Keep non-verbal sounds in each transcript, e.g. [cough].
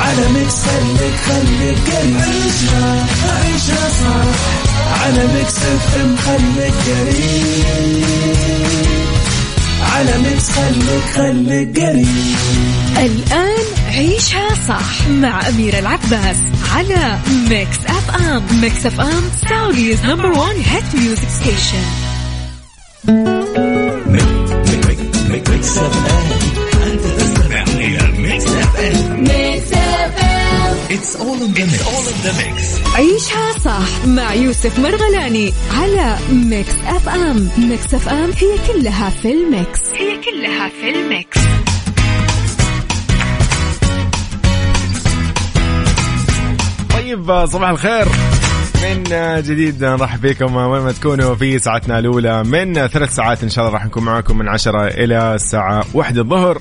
على Mix خليك خليك قريب عيشها عيشها صح. على Mix FM خليك قريب. على Mix خليك خليك قريب. الآن عيشها صح مع أميرة العباس على Mix FM Mix FM Saudi's number one hit music station Mix FM انت تستمع إلى Mix F M It's all in the mix. It's all in the mix. عيشها صح مع يوسف مرغلاني على Mix FM. Mix FM هي كلها في ال Mix. هي كلها في ال Mix. طيب صباح الخير. من جديد نرحب فيكم وين ما تكونوا في ساعتنا الأولى. من ثلاث ساعات إن شاء الله راح نكون معاكم من عشرة إلى الساعة واحدة الظهر.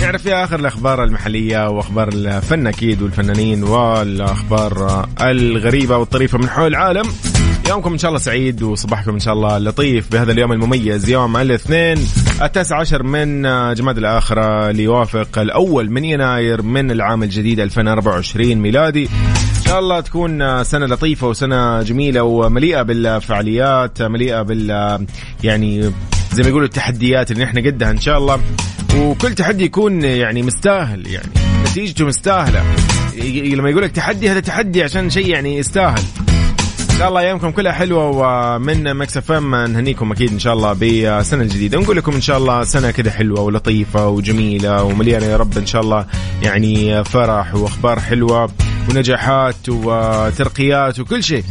نعرف فيها آخر الأخبار المحلية وأخبار الفن أكيد والفنانين والأخبار الغريبة والطريفة من حول العالم. يومكم إن شاء الله سعيد وصباحكم إن شاء الله لطيف بهذا اليوم المميز. يوم الاثنين التاسع عشر من جماد الآخرة ليوافق الأول من يناير من العام الجديد 2024 ميلادي. إن شاء الله تكون سنة لطيفة وسنة جميلة ومليئة بالفعاليات مليئة بال يعني زي ما يقولوا التحديات اللي إحنا قدها إن شاء الله. وكل تحدي يكون يعني مستاهل يعني نتيجته مستاهلة. لما يقول لك تحدي هذا تحدي عشان شيء يعني يستاهل. إن شاء الله أيامكم كلها حلوة ومن Mix FM نهنيكم أكيد إن شاء الله بسنه جديده ونقول لكم إن شاء الله سنة كذا حلوة ولطيفة وجميلة ومليانة يا رب إن شاء الله يعني فرح وأخبار حلوة ونجاحات وترقيات وكل شيء.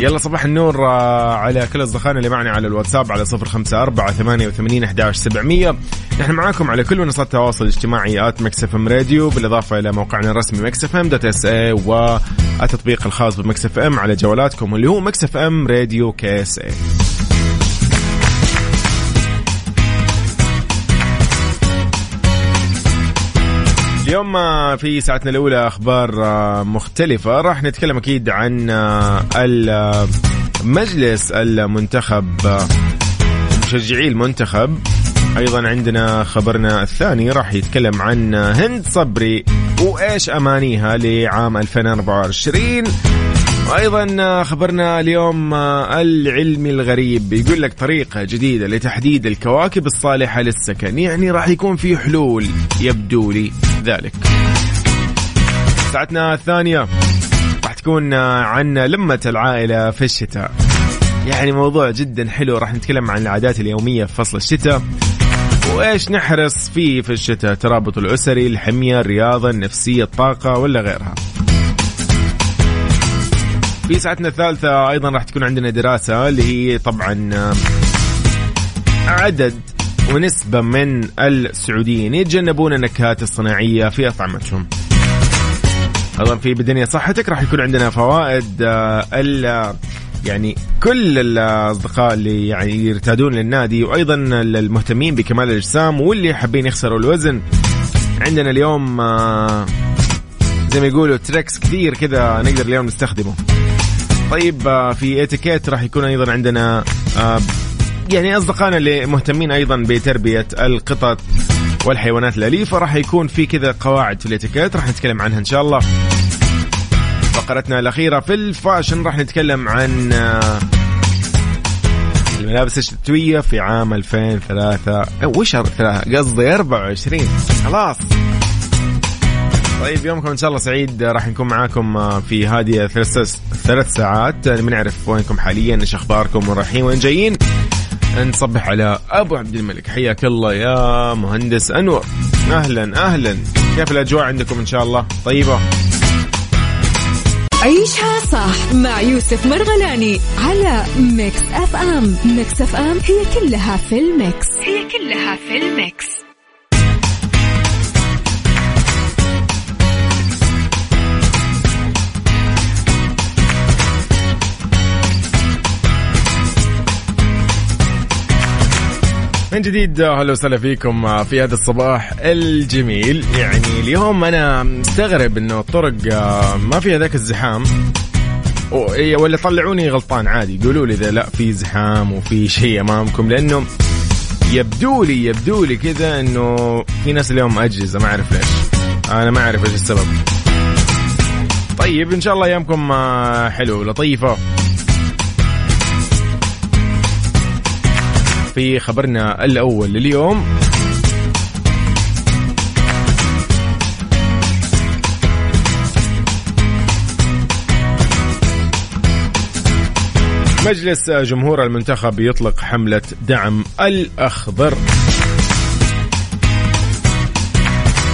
يلا صباح النور آه، على كل أصدقائنا اللي معنا على الواتساب على صفر خمسة أربعة ثمانية وثمانين أحداش سبعمية. نحن معاكم على كل منصات التواصل الاجتماعي at Mix FM Radio بالإضافة إلى موقعنا الرسمي Mix FM dot SA والتطبيق الخاص ب Mix FM على جوالاتكم اللي هو Mix FM Radio KSA اليوم آه، في ساعتنا الأولى أخبار آه، مختلفة. راح نتكلم أكيد عن آه، المجلس المنتخب مشجعي المنتخب. أيضا عندنا خبرنا الثاني راح يتكلم عن هند صبري وإيش أمانيها لعام 2024 وأيضا خبرنا اليوم العلمي الغريب. يقول لك طريقة جديدة لتحديد الكواكب الصالحة للسكن. يعني راح يكون في حلول يبدو لي ذلك. ساعتنا الثانية راح تكون عن لمة العائلة في الشتاء. يعني موضوع جدا حلو. راح نتكلم عن العادات اليومية في فصل الشتاء. وإيش نحرص فيه في الشتاء؟ الترابط الأسري الحمية الرياضة النفسية الطاقة ولا غيرها؟ في ساعتنا الثالثة أيضا راح تكون عندنا دراسة اللي هي طبعا عدد ونسبة من السعوديين يتجنبون النكهات الصناعية في أطعمتهم. أيضا في بدنيا صحتك راح يكون عندنا فوائد ال يعني كل الأصدقاء اللي يعني يرتادون للنادي وأيضا المهتمين بكمال الأجسام واللي حابين يخسروا الوزن. عندنا اليوم زي ما يقولوا تريكس كثير كذا نقدر اليوم نستخدمه. طيب في اتيكيت راح يكون أيضا عندنا يعني أصدقائنا اللي مهتمين أيضا بتربية القطط والحيوانات الأليفة راح يكون في كذا قواعد في الاتيكيت راح نتكلم عنها إن شاء الله. فقرتنا الأخيرة في الفاشن راح نتكلم عن الملابس الشتوية في عام 2003 وش قصدي 24 خلاص. طيب يومكم إن شاء الله سعيد. راح نكون معاكم في هذه ثلاث ثلاث ساعات. بنعرف وينكم حاليا إيش أخباركم وين رايحين وين جايين. نصبح على أبو عبد الملك. حياك الله يا مهندس أنور. أهلا أهلا. كيف الأجواء عندكم إن شاء الله؟ طيبة. عيشها صح مع يوسف مرغلاني على Mix FM. Mix FM هي كلها في ال mix. هي كلها في ال mix. من جديد أهلا وسهلا فيكم في هذا الصباح الجميل. يعني اليوم أنا مستغرب إنه الطرق آه، ما فيها ذاك الزحام. ولا طلعوني غلطان عادي. قولوا لي إذا لا في زحام وفي شيء أمامكم لأنه يبدو لي يبدو لي كذا إنه في ناس اليوم أجهزة ما أعرف ليش. أنا ما أعرف إيش السبب. طيب إن شاء الله أيامكم آه، حلوة لطيفه في خبرنا الأول لليوم مجلس جمهور المنتخب يطلق حملة دعم الأخضر.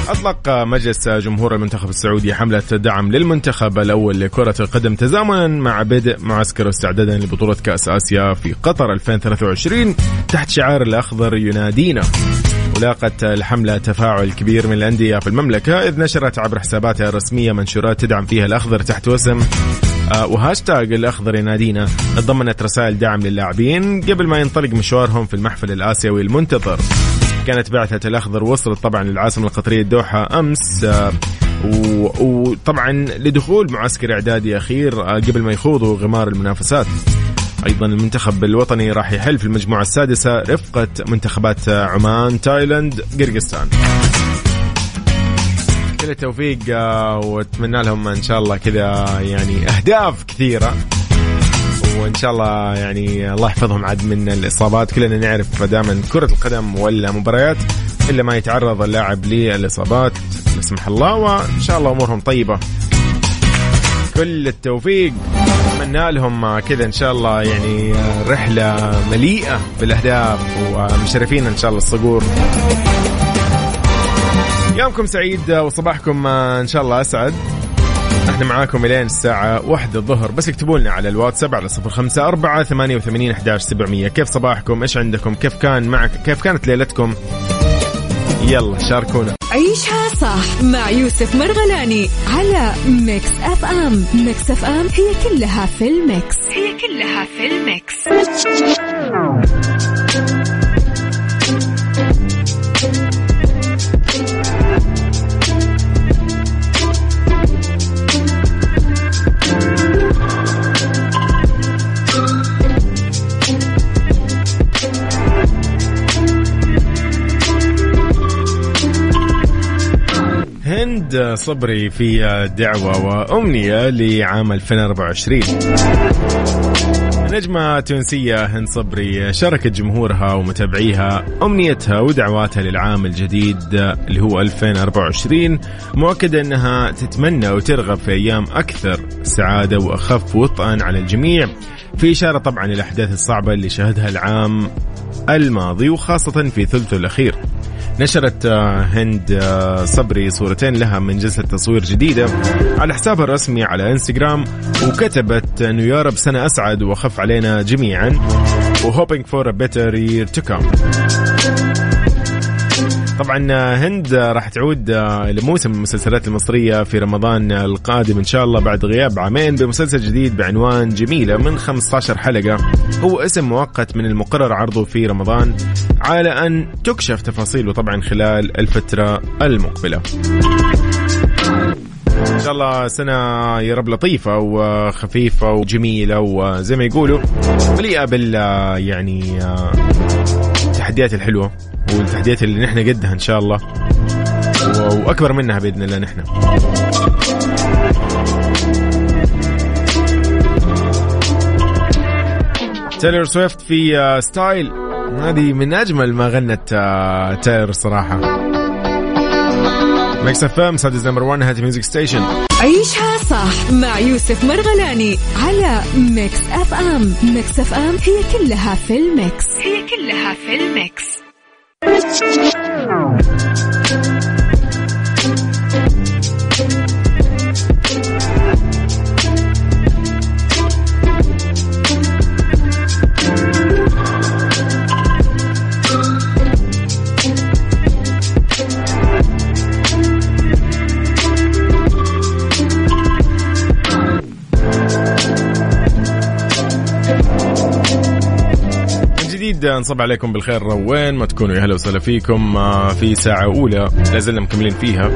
أطلق مجلس جمهور المنتخب السعودي حملة دعم للمنتخب الأول لكرة القدم تزامنا مع بدء معسكر استعدادا لبطولة كأس آسيا في قطر 2023 تحت شعار الأخضر ينادينا. ولاقت الحملة تفاعل كبير من الأندية في المملكة إذ نشرت عبر حساباتها الرسمية منشورات تدعم فيها الأخضر تحت وسم آه، وهاشتاج الأخضر ينادينا. تضمنت رسائل دعم للاعبين قبل ما ينطلق مشوارهم في المحفل الآسيوي المنتظر. كانت بعثة الأخضر وصلت طبعا للعاصمة القطرية الدوحة أمس آه، وطبعا لدخول معسكر إعدادي أخير آه، قبل ما يخوضوا غمار المنافسات. أيضا المنتخب الوطني راح يحل في المجموعة السادسة رفقة منتخبات عمان تايلاند قرقستان. كل التوفيق آه، وأتمنى لهم إن شاء الله كذا يعني أهداف كثيرة. وإن شاء الله يعني الله يحفظهم عاد من الإصابات. كلنا نعرف دائما كرة القدم ولا مباريات إلا ما يتعرض اللاعب للإصابات لا سمح الله وإن شاء الله أمورهم طيبة. كل التوفيق. أتمنى لهم كذا إن شاء الله يعني رحلة مليئة بالأهداف ومشرفين إن شاء الله الصقور. يومكم سعيد وصباحكم إن شاء الله أسعد. إحنا معاكم الين الساعة واحدة الظهر. بس اكتبوا لنا على الواتساب على صفر خمسة أربعة ثمانية وثمانين أحداش سبعمية. كيف صباحكم؟ إيش عندكم؟ كيف كان معك؟ كيف كانت ليلتكم؟ يلا شاركونا. عيشها صح مع يوسف مرغلاني على Mix FM. Mix FM هي كلها في ال mix. هي كلها في ال mix. هند صبري في دعوة وأمنية لعام 2024 نجمة تونسية هند صبري شاركت جمهورها ومتابعيها أمنيتها ودعواتها للعام الجديد اللي هو 2024 مؤكدة أنها تتمنى وترغب في أيام أكثر سعادة وأخف وطئا على الجميع في إشارة طبعا للأحداث الصعبة اللي شهدها العام الماضي وخاصة في ثلثه الأخير. نشرت آه، هند آه، صبري صورتين لها من جلسة تصوير جديدة على حسابها الرسمي على انستغرام وكتبت انه يا رب سنة أسعد وأخف علينا جميعا و hoping for a better year to come طبعا هند راح تعود لموسم المسلسلات المصرية في رمضان القادم إن شاء الله بعد غياب عامين بمسلسل جديد بعنوان جميلة من 15 حلقة. هو اسم مؤقت من المقرر عرضه في رمضان على أن تكشف تفاصيله طبعا خلال الفترة المقبلة. إن شاء الله سنة يا رب لطيفة وخفيفة وجميلة وزي ما يقولوا مليئة بال يعني التحديات الحلوة. والتحديات اللي نحن قدها إن شاء الله. وأكبر منها بإذن الله نحن. تايلر سويفت في Style. هذه من أجمل ما غنت تايلر صراحة. Mix FM Saudi's number 1 hit music station. عيشها صح مع يوسف مرغلاني على Mix FM. Mix FM هي كلها في ال mix. هي كلها في ال mix. Thank. جديد نصب عليكم بالخير وين ما تكونوا يا هلا وسهلا فيكم آه، في ساعة أولى لازلنا مكملين فيها.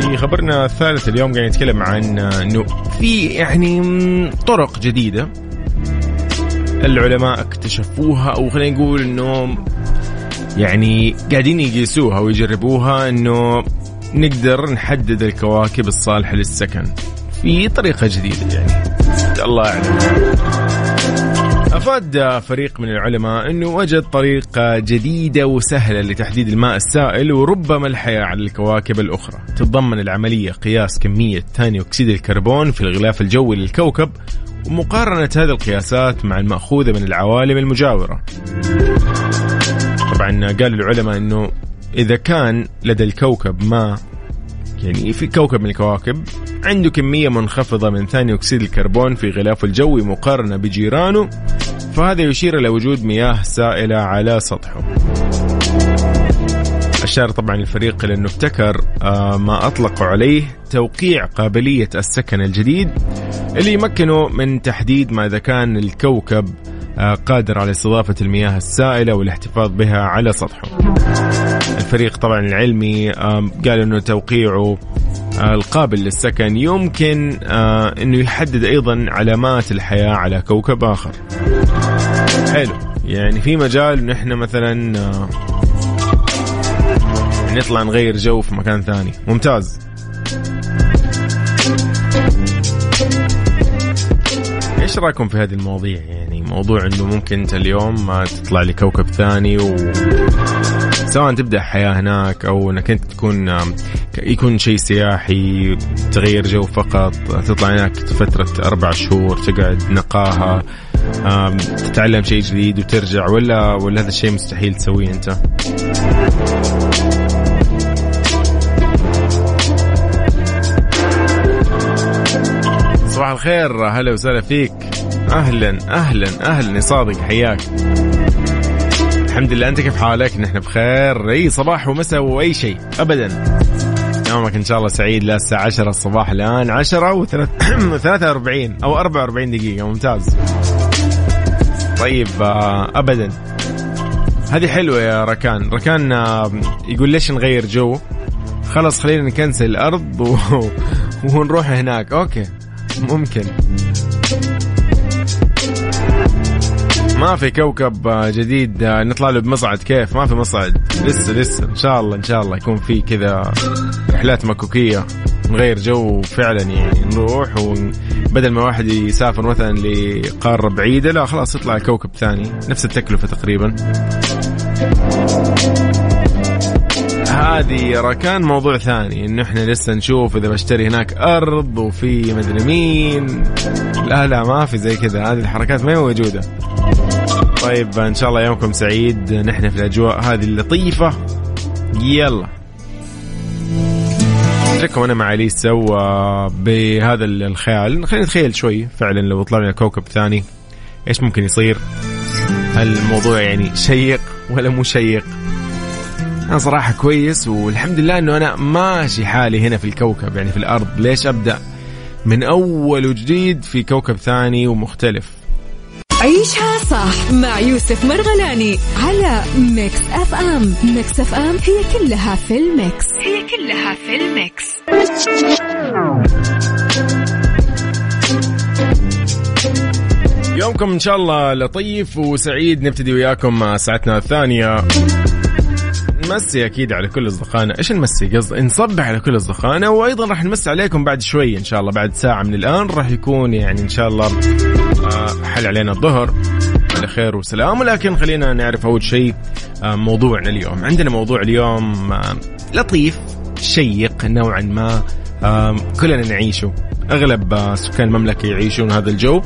في خبرنا الثالث اليوم قاعد نتكلم عن آه، إنه في يعني طرق جديدة العلماء اكتشفوها أو خلينا نقول إنه يعني قاعدين يقيسوها ويجربوها إنه نقدر نحدد الكواكب الصالحة للسكن في طريقة جديدة يعني. الله أعلم. أفاد فريق من العلماء أنه وجد طريقة جديدة وسهلة لتحديد الماء السائل وربما الحياة على الكواكب الأخرى. تتضمن العملية قياس كمية ثاني أكسيد الكربون في الغلاف الجوي للكوكب ومقارنة هذه القياسات مع المأخوذة من العوالم المجاورة. طبعا قال العلماء أنه إذا كان لدى الكوكب ما يعني في كوكب من الكواكب عنده كمية منخفضة من ثاني أكسيد الكربون في غلافه الجوي مقارنة بجيرانه فهذا يشير إلى وجود مياه سائلة على سطحه. أشار طبعا الفريق إلى أنه ابتكر آه، ما أطلقوا عليه توقيع قابلية السكن الجديد اللي يمكنه من تحديد ما إذا كان الكوكب آه، قادر على استضافة المياه السائلة والاحتفاظ بها على سطحه. الفريق طبعا العلمي قال إنه توقيعه آه، القابل للسكن يمكن آه، إنه يحدد أيضا علامات الحياة على كوكب آخر. حلو. يعني في مجال إحنا مثلا آه، نطلع نغير جو في مكان ثاني. ممتاز. إيش رأيكم في هذه المواضيع؟ يعني موضوع إنه ممكن أنت اليوم تطلع لكوكب ثاني و سواء تبدأ حياة هناك أو إنك أنت تكون يكون شيء سياحي تغير جو فقط تطلع هناك فترة أربع شهور تقعد نقاهة تتعلم شيء جديد وترجع ولا ولا هذا الشيء مستحيل تسويه أنت؟ صباح الخير هلا وسهلا فيك. أهلا أهلا أهلا يا صادق حياك. الحمد لله أنت كيف حالك؟ نحن بخير. إي صباح ومساء وأي شيء ابدا. يومك إن شاء الله سعيد لا الساعة 10 الصباح الآن. 10 و 43 أو 44 دقيقة. ممتاز. طيب آه، ابدا. هذه حلوة يا ركان. ركان آه، يقول ليش نغير جو؟ خلاص خلينا نكنسل الأرض و... [laughs] ونروح هناك. okay ممكن. ما في كوكب جديد نطلع له بمصعد. كيف؟ ما في مصعد. لسه لسه. إن شاء الله إن شاء الله يكون في كذا رحلات مكوكية نغير جو فعلا يعني. نروح وبدل ما واحد يسافر مثلا لقارة بعيدة لا خلاص يطلع كوكب ثاني. نفس التكلفة تقريبا. هذه ركان موضوع ثاني. انه إحنا لسه نشوف إذا بشتري هناك أرض وفي مدري مين. لا لا ما في زي كذا. هذه الحركات ما هي موجودة. طيب إن شاء الله يومكم سعيد. نحن في الأجواء هذه اللطيفة. يلا. اترككم أنا مع أليسا بهذا الخيال. خلينا نتخيل شوي. فعلا لو طلعنا كوكب ثاني إيش ممكن يصير؟ هل الموضوع يعني شيق ولا مو شيق؟ أنا صراحة كويس والحمد لله إنه أنا ماشي حالي هنا في الكوكب يعني في الأرض. ليش أبدأ من أول وجديد في كوكب ثاني ومختلف؟ عيشها صح مع يوسف مرغلاني على Mix FM. Mix FM هي كلها في ال mix. هي كلها في ال mix. يومكم إن شاء الله لطيف وسعيد. نبتدي وياكم ساعتنا الثانية. نمسي أكيد على كل أصدقائنا. إيش نمسي قصد نصبح على كل أصدقائنا وأيضا راح نمسي عليكم بعد شوي إن شاء الله. بعد ساعة من الآن راح يكون يعني إن شاء الله حل علينا الظهر على خير وسلام. ولكن خلينا نعرف أول شيء آه، موضوعنا اليوم. عندنا موضوع اليوم آه، لطيف شيق نوعا ما كلنا نعيشه. أغلب سكان المملكة يعيشون هذا الجو.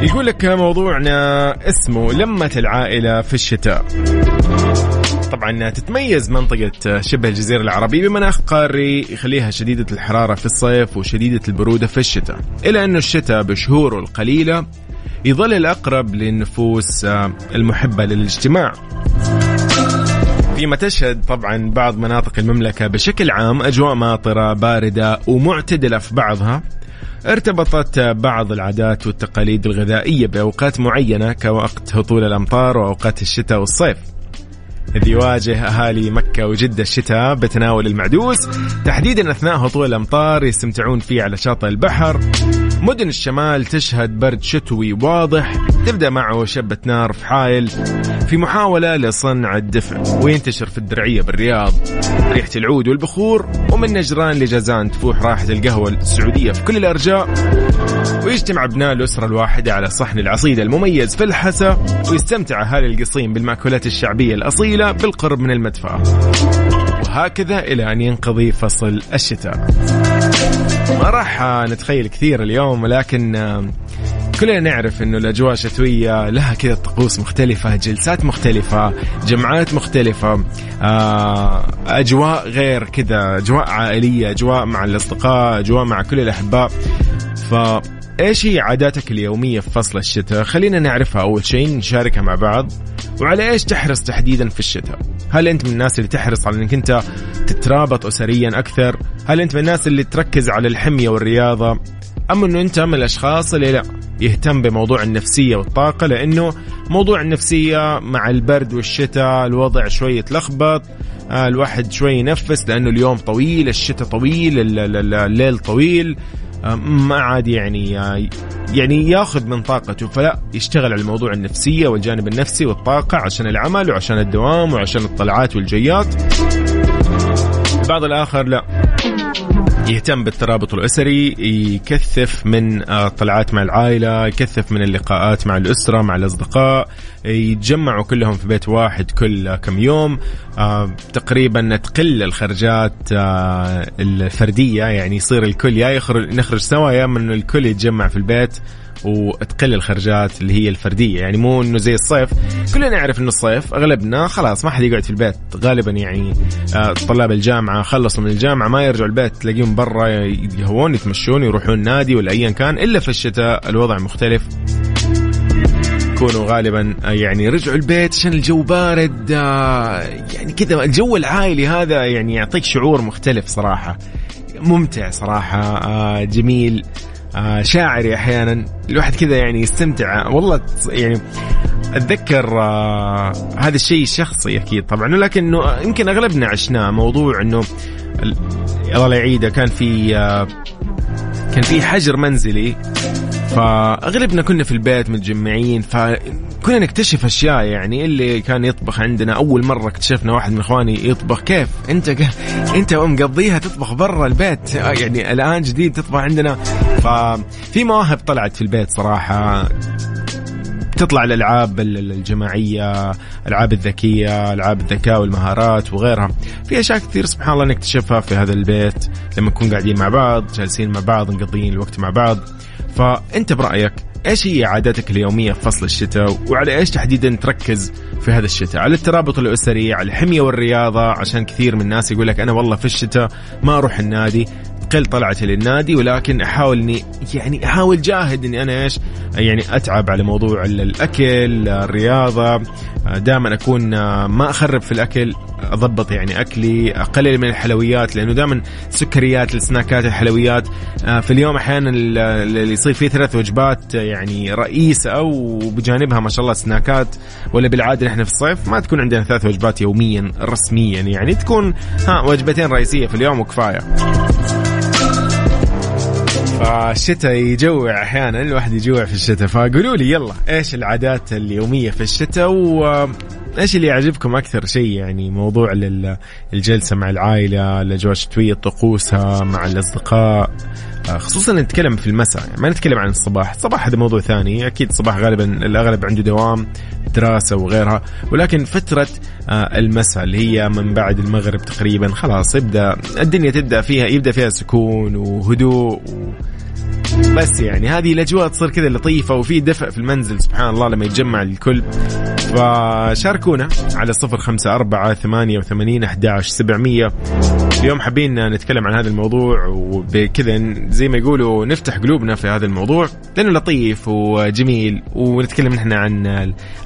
يقول لك موضوعنا اسمه لمة العائلة في الشتاء. طبعا تتميز منطقة شبه الجزيرة العربية بمناخ قاري يخليها شديدة الحرارة في الصيف وشديدة البرودة في الشتاء. إلا أن الشتاء بشهوره القليلة يظل الأقرب للنفوس المحبة للاجتماع. فيما تشهد طبعا بعض مناطق المملكة بشكل عام أجواء ماطرة باردة ومعتدلة في بعضها. ارتبطت بعض العادات والتقاليد الغذائية بأوقات معينة كوقت هطول الأمطار وأوقات الشتاء والصيف. إذ يواجه أهالي مكة وجدة الشتاء بتناول المعدوس. تحديدا أثناء هطول الأمطار يستمتعون فيه على شاطئ البحر. مدن الشمال تشهد برد شتوي واضح. تبدأ معه شبة نار في حائل في محاولة لصنع الدفء. وينتشر في الدرعية بالرياض. ريحة العود والبخور ومن نجران لجازان تفوح راحة القهوة السعودية في كل الأرجاء. ويجتمع أبناء الأسرة الواحدة على صحن العصيدة المميز في الحسا ويستمتع أهالي القصيم بالمأكولات الشعبية الأصيلة بالقرب من المدفأة. وهكذا إلى أن ينقضي فصل الشتاء. ما راح نتخيل كثير اليوم ولكن كلنا نعرف إنه الأجواء الشتوية لها كذا طقوس مختلفة، جلسات مختلفة، جمعات مختلفة، آه، أجواء غير كذا، أجواء عائلية، أجواء مع الأصدقاء، أجواء مع كل الاحباء. ف إيش هي عاداتك اليومية في فصل الشتاء؟ خلينا نعرفها أول شيء نشاركها مع بعض. وعلى إيش تحرص تحديدا في الشتاء؟ هل أنت من الناس اللي تحرص على إنك أنت تترابط اسريا أكثر؟ هل أنت من الناس اللي تركز على الحمية والرياضة؟ اما إنه أنت من الأشخاص اللي لا يهتم بموضوع النفسية والطاقة لأنه موضوع النفسية مع البرد والشتاء الوضع شوي يتلخبط آه، الواحد شوي ينفس لأنه اليوم طويل الشتاء طويل الليل طويل ما عاد يعني آه، يعني ياخذ من طاقته. فلا يشتغل على الموضوع النفسية والجانب النفسي والطاقة عشان العمل وعشان الدوام وعشان الطلعات والجيات. البعض الآخر لا. يهتم بالترابط الأسري يكثف من الطلعات مع العائلة يكثف من اللقاءات مع الأسرة مع الأصدقاء يتجمعوا كلهم في بيت واحد كل كم يوم. آه، تقريبا تقل الخرجات آه، الفردية يعني يصير الكل يا يخرج نخرج سوا يا من الكل يتجمع في البيت. وتقل الخرجات اللي هي الفردية. يعني مو إنه زي الصيف. كلنا نعرف إنه الصيف أغلبنا خلاص ما حد يقعد في البيت. غالبا يعني آه، طلاب الجامعة خلصوا من الجامعة ما يرجعوا البيت تلاقيهم برا يهوون يتمشون يروحون نادي ولا ايا كان إلا في الشتاء. الوضع مختلف. يكونوا غالبا آه، يعني رجعوا البيت عشان الجو بارد آه، يعني كذا الجو العائلي هذا يعني يعطيك شعور مختلف صراحة. ممتع صراحة جميل. آه شاعري أحيانا. الواحد كذا يعني يستمتع. والله يعني أتذكر آه هذا الشيء شخصي أكيد طبعا. ولكن يمكن أغلبنا عشناه موضوع إنه الله يعيده كان في آه كان في حجر منزلي. فأغلبنا كنا في البيت متجمعين. فكنا نكتشف أشياء يعني اللي كان يطبخ عندنا. أول مرة اكتشفنا واحد من إخواني يطبخ. كيف؟ أنت. أنت مقضيها تطبخ برا البيت. يعني الآن جديد تطبخ عندنا. ففي مواهب طلعت في البيت صراحة. تطلع الألعاب الجماعية ألعاب الذكية ألعاب الذكاء والمهارات وغيرها. في أشياء كثير سبحان الله نكتشفها في هذا البيت. لما نكون قاعدين مع بعض جالسين مع بعض مقضيين الوقت مع بعض. فأنت برأيك إيش هي عاداتك اليومية في فصل الشتاء؟ وعلى إيش تحديدا تركز في هذا الشتاء؟ على الترابط الأسري على الحمية والرياضة عشان كثير من الناس يقول لك أنا والله في الشتاء ما أروح النادي. تقل طلعتي للنادي ولكن احاول إني يعني أحاول جاهد إني أنا إيش؟ يعني أتعب على موضوع الأكل الرياضة. دائما أكون ما أخرب في الأكل أضبط يعني أكلي أقلل من الحلويات لأنه دائما سكريات السناكات الحلويات. في اليوم أحيانا اللي يصير فيه ثلاث وجبات يعني رئيسة وبجانبها ما شاء الله سناكات ولا بالعادة إحنا في الصيف ما تكون عندنا ثلاث وجبات يوميا رسميا يعني. تكون ها وجبتين رئيسية في اليوم وكفاية. فالشتاء يجوع أحيانا الواحد يجوع في الشتاء. فقولوا لي يلا إيش العادات اليومية في الشتاء؟ وايش اللي يعجبكم أكثر شيء؟ يعني موضوع الجلسة مع العائلة الاجواء الشتويه طقوسها مع الأصدقاء؟ آه، خصوصا نتكلم في المساء يعني ما نتكلم عن الصباح. الصباح هذا موضوع ثاني. أكيد الصباح غالبا الأغلب عنده دوام دراسة وغيرها. ولكن فترة آه، المساء اللي هي من بعد المغرب تقريبا خلاص يبدأ الدنيا تبدأ فيها يبدأ فيها سكون وهدوء و بس يعني هذه الأجواء تصير كذا لطيفة وفي دفء في المنزل سبحان الله لما يتجمع الكل. فشاركونا على صفر خمسة أربعة ثمانية وثمانين أحداش سبعمية. اليوم حابين نتكلم عن هذا الموضوع وبكذا زي ما يقولوا نفتح قلوبنا في هذا الموضوع لأنه لطيف وجميل ونتكلم نحن عن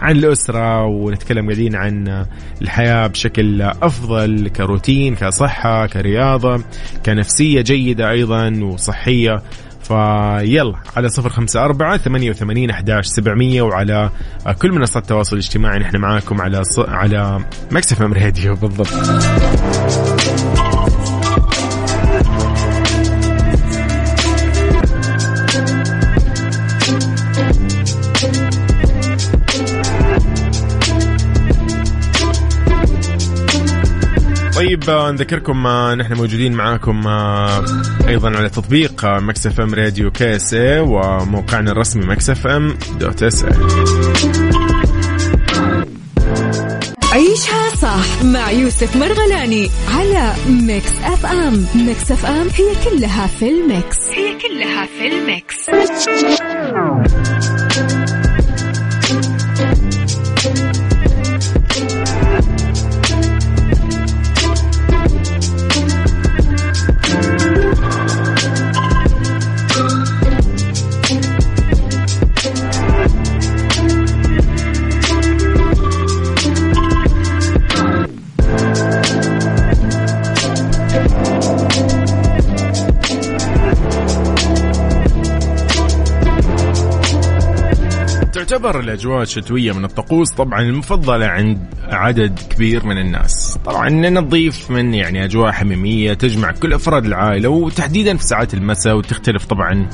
عن الأسرة ونتكلم قاعدين عن الحياة بشكل أفضل كروتين كصحة كرياضة كنفسية جيدة أيضا وصحية. فيلا على صفر خمسة أربعة ثمانية وثمانين أحداش سبعمية وعلى كل منصات التواصل الاجتماعي. نحن معاكم على ص... على مكسف إم راديو بالضبط. طيب آه، نذكركم آه، نحن موجودين معاكم آه، أيضا على تطبيق Mix FM Radio KSA وموقعنا الرسمي Mix FM dot SA عيشها صح مع يوسف مرغلاني على Mix FM. Mix FM هي كلها في ال mix هي كلها في ال mix تعتبر الأجواء الشتوية من الطقوس طبعا المفضلة عند عدد كبير من الناس. طبعا نضيف من يعني أجواء حميمية تجمع كل أفراد العائلة وتحديدا في ساعات المساء وتختلف طبعا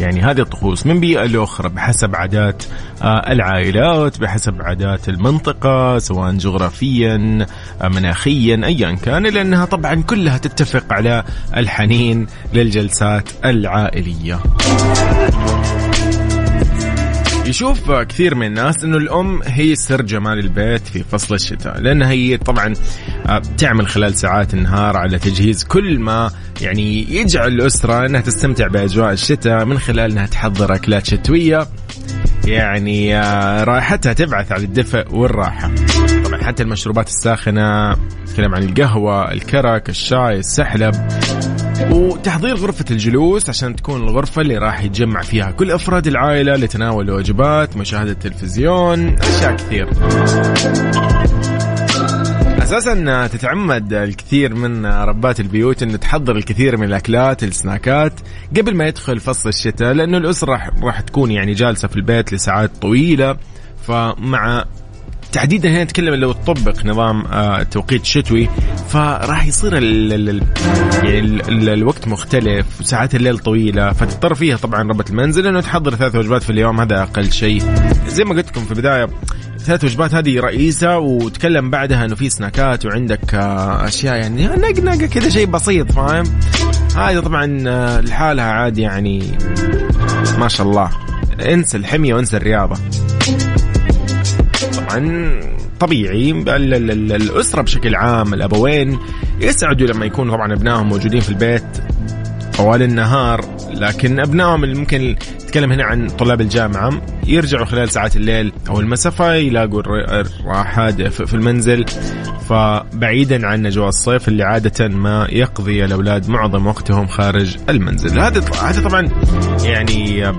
يعني هذه الطقوس من بيئة لأخرى بحسب عادات آه، العائلات بحسب عادات المنطقة سواء جغرافيا آه، مناخيا أيا كان لأنها طبعا كلها تتفق على الحنين للجلسات العائلية. يشوف كثير من الناس إنه الأم هي سر جمال البيت في فصل الشتاء لأنها هي طبعا آه، تعمل خلال ساعات النهار على تجهيز كل ما يعني يجعل الأسرة إنها تستمتع بأجواء الشتاء من خلال إنها تحضر أكلات شتوية يعني آه، رائحتها تبعث على الدفء والراحة. طبعا حتى المشروبات الساخنة نتكلم عن القهوة الكرك الشاي السحلب. وتحضير غرفة الجلوس عشان تكون الغرفة اللي راح يتجمع فيها كل أفراد العائلة لتناول الوجبات مشاهدة التلفزيون أشياء كثير. أساسا تتعمد الكثير من ربات البيوت انه تحضر الكثير من الأكلات السناكات قبل ما يدخل فصل الشتاء لأنه الأسرة راح تكون يعني جالسة في البيت لساعات طويلة فمع تحديدا هنا نتكلم لو تطبق نظام آه، توقيت شتوي فراح يصير ال ال يعني ال الوقت مختلف وساعات الليل طويلة فتضطر فيها طبعا ربة المنزل إنه تحضر ثلاث وجبات في اليوم هذا أقل شيء. زي ما قلت لكم في البداية ثلاث وجبات هذه رئيسة وتكلم بعدها إنه في سناكات وعندك آه، أشياء يعني نقنقه كذا شيء بسيط فاهم؟ هذه طبعا آه، لحالها عادي يعني ما شاء الله. انسى الحمية وانسى الرياضة. طبعا طبيعي. الأسرة بشكل عام الأبوين يسعدوا لما يكون طبعا أبنائهم موجودين في البيت طوال النهار لكن أبنائهم اللي ممكن نتكلم هنا عن طلاب الجامعة يرجعوا خلال ساعات الليل أو المساء فيلاقوا الراحة في المنزل. فبعيدا عن اجواء الصيف اللي عادة ما يقضي الأولاد معظم وقتهم خارج المنزل. هذا هذا طبعا يعني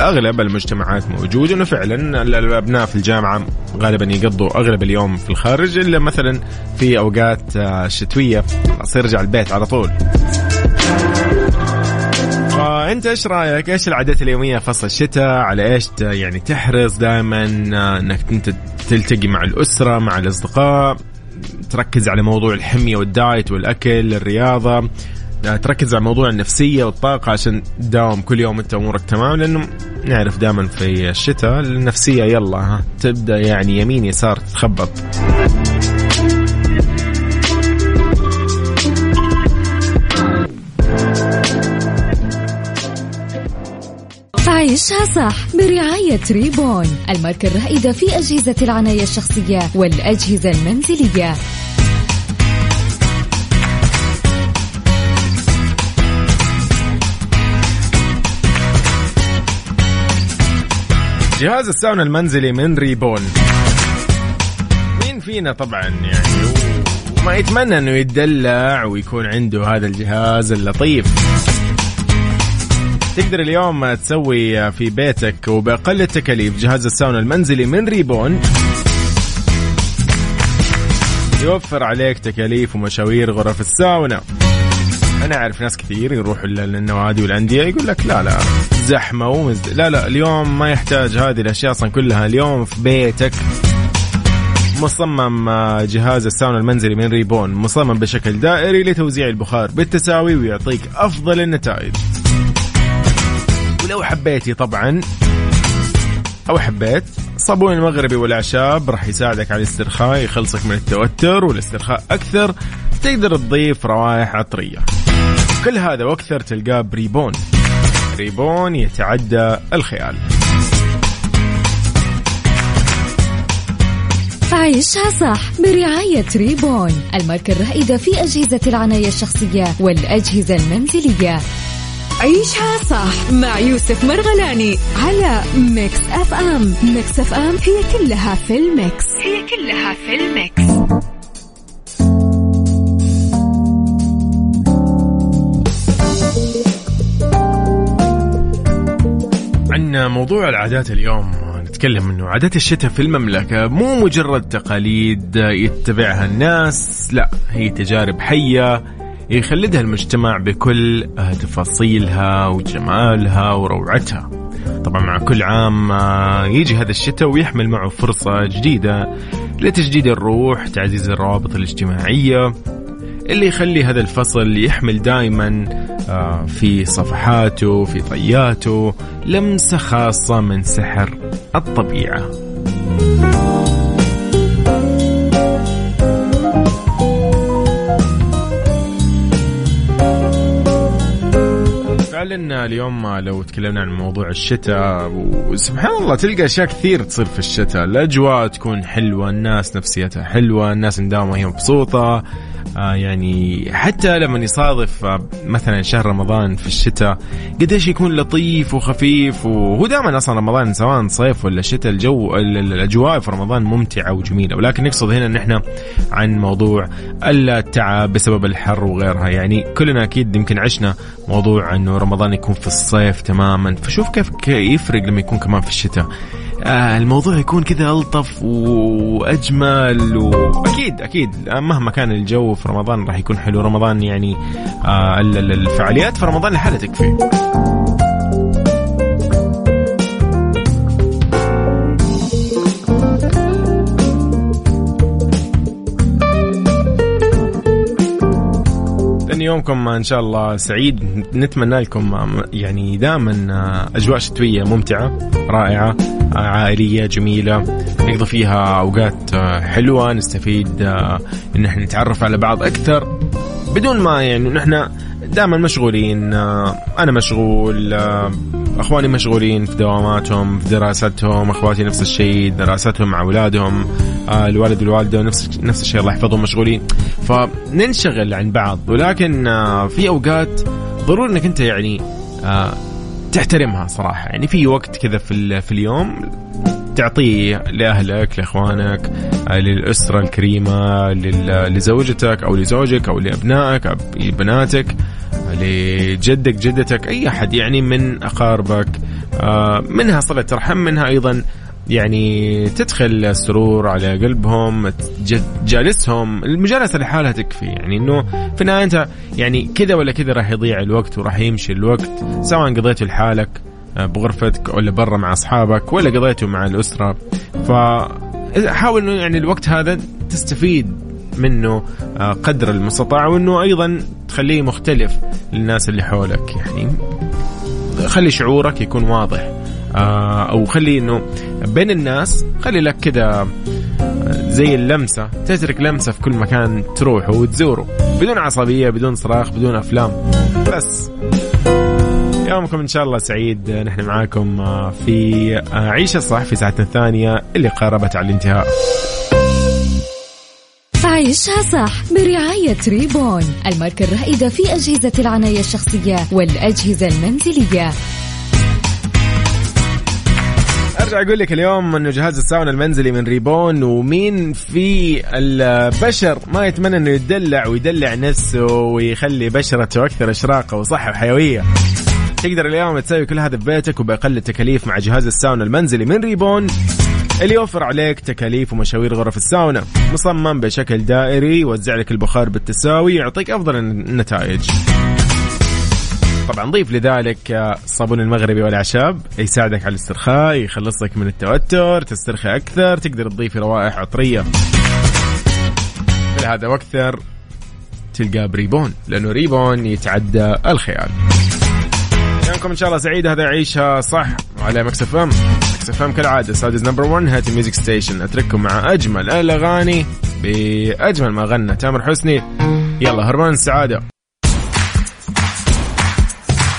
أغلب المجتمعات موجود إنه فعلا الأبناء في الجامعة غالبا يقضوا أغلب اليوم في الخارج إلا مثلا في أوقات آه، شتوية خلاص يرجع البيت على طول فأنت إيش رأيك؟ إيش العادات اليومية فصل الشتاء؟ على إيش يعني تحرص دائما آه، إنك أنت تلتقي مع الأسرة مع الأصدقاء تركز على موضوع الحمية والدايت والأكل الرياضة تركز على موضوع النفسية والطاقة عشان تداوم كل يوم أنت أمورك تمام لأنه نعرف دائما في الشتاء النفسية يلا ها تبدأ يعني يمين يسار تتخبط عيشها صح برعاية ريبون الماركة الرائدة في أجهزة العناية الشخصية والأجهزة المنزلية. جهاز الساونا المنزلي من ريبون. مين فينا طبعا يعني وما يتمنى إنه يتدلع ويكون عنده هذا الجهاز اللطيف. تقدر اليوم تسوي في بيتك وبأقل التكاليف جهاز الساونا المنزلي من ريبون. يوفر عليك تكاليف ومشاوير غرف الساونا. أنا أعرف ناس كثير يروحوا للنوادي والأندية يقول لك لا لا. زحمه ومزد... لا لا اليوم ما يحتاج هذه الأشياء أصلا كلها. اليوم في بيتك مصمم آه، جهاز الساونا المنزلي من ريبون مصمم بشكل دائري لتوزيع البخار بالتساوي ويعطيك أفضل النتائج. ولو حبيتي طبعا أو حبيت صابون المغربي والأعشاب راح يساعدك على الاسترخاء يخلصك من التوتر والاسترخاء أكثر تقدر تضيف روائح عطرية. كل هذا وأكثر تلقاه بريبون. ريبون يتعدى الخيال. عيشها صح برعاية ريبون الماركة الرائدة في أجهزة العناية الشخصية والأجهزة المنزلية. عيشها صح مع يوسف مرغلاني على Mix FM. Mix FM هي كلها في ال mix. هي كلها في ال mix. عن موضوع العادات اليوم نتكلم إنه عادات الشتاء في المملكة مو مجرد تقاليد يتبعها الناس لا هي تجارب حية يخلدها المجتمع بكل تفاصيلها وجمالها وروعتها. طبعا مع كل عام يجي هذا الشتاء ويحمل معه فرصة جديدة لتجديد الروح تعزيز الروابط الاجتماعية اللي يخلي هذا الفصل يحمل دائما آه، في صفحاته في طياته لمسة خاصة من سحر الطبيعة. فعلا اليوم لو تكلمنا عن موضوع الشتاء وسبحان الله تلقى أشياء كثير تصير في الشتاء. الأجواء تكون حلوة الناس نفسيتها حلوة الناس مداومة هي مبسوطة. آه يعني حتى لما يصادف آه مثلا شهر رمضان في الشتاء قديش يكون لطيف وخفيف وهو دائما أصلا رمضان سواء صيف ولا شتاء الجو الأجواء في رمضان ممتعة وجميلة. ولكن نقصد هنا إن إحنا عن موضوع التعب بسبب الحر وغيرها. يعني كلنا أكيد يمكن عشنا موضوع إنه رمضان يكون في الصيف تماما. فشوف كيف يفرق لما يكون كمان في الشتاء. آه الموضوع يكون كذا ألطف وأجمل واكيد أكيد مهما كان الجو في رمضان راح يكون حلو. رمضان يعني آه الفعاليات في رمضان لحالها تكفي. يومكم إن شاء الله سعيد. نتمنى لكم يعني دائما أجواء شتوية ممتعة رائعة عائلية جميلة. نقضي فيها أوقات حلوة. نستفيد إن إحنا نتعرف على بعض أكثر. بدون ما يعني نحن دائما مشغولين. أنا مشغول أخواني مشغولين في دواماتهم في دراستهم أخواتي نفس الشيء دراستهم مع أولادهم. الوالد والوالدة نفس نفس الشيء الله يحفظهم مشغولين. فننشغل عن بعض ولكن آه في أوقات ضروري إنك أنت يعني آه تحترمها صراحة. يعني في وقت كذا في في اليوم تعطيه لأهلك لإخوانك آه، للأسرة الكريمة لزوجتك أو لزوجك أو لأبنائك أو بناتك لجدك جدتك أي أحد يعني من أقاربك. آه، منها صلة رحم منها أيضا يعني تدخل السرور على قلبهم جالسهم المجالسة لحالها تكفي. يعني إنه في النهاية أنت يعني كذا ولا كذا راح يضيع الوقت وراح يمشي الوقت سواء قضيته لحالك آه، بغرفتك ولا برا مع أصحابك ولا قضيته مع الأسرة. فحاول إنه يعني الوقت هذا تستفيد منه آه، قدر المستطاع وإنه أيضا تخليه مختلف للناس اللي حولك. يعني خلي شعورك يكون واضح. أو خلي إنه بين الناس خلي لك كذا آه، زي اللمسة تترك لمسة في كل مكان تروحه وتزوره بدون عصبية بدون صراخ بدون أفلام بس. يومكم إن شاء الله سعيد. نحن معاكم في عيشة صح في ساعتنا الثانية اللي قاربت على الانتهاء. عيشها صح برعاية ريبون الماركة الرائدة في أجهزة العناية الشخصية والأجهزة المنزلية. أرجع أقول لك اليوم إنه جهاز الساونا المنزلي من ريبون ومين في البشر ما يتمنى إنه يدلع ويدلع نفسه ويخلي بشرته أكثر إشراقة وصحة وحيوية. تقدر اليوم تسوي كل هذا في بيتك وبأقل التكاليف مع جهاز الساونا المنزلي من ريبون اللي يوفر عليك تكاليف ومشاوير غرف الساونا مصمم بشكل دائري يوزع لك البخار بالتساوي يعطيك أفضل النتائج. طبعا ضيف لذلك الصابون المغربي والأعشاب يساعدك على الاسترخاء يخلصك من التوتر تسترخي أكثر تقدر تضيفي روائح عطرية. هذا وأكثر تلقاه بريبون لأنه ريبون يتعدى الخيال ايامكم إن شاء الله سعيده هذا عيشها صح على FM. Mix FM كالعادة Saudi's number 1 hit music station. أترككم مع أجمل الأغاني بأجمل ما غنى. تامر حسني يلا هرمان السعاده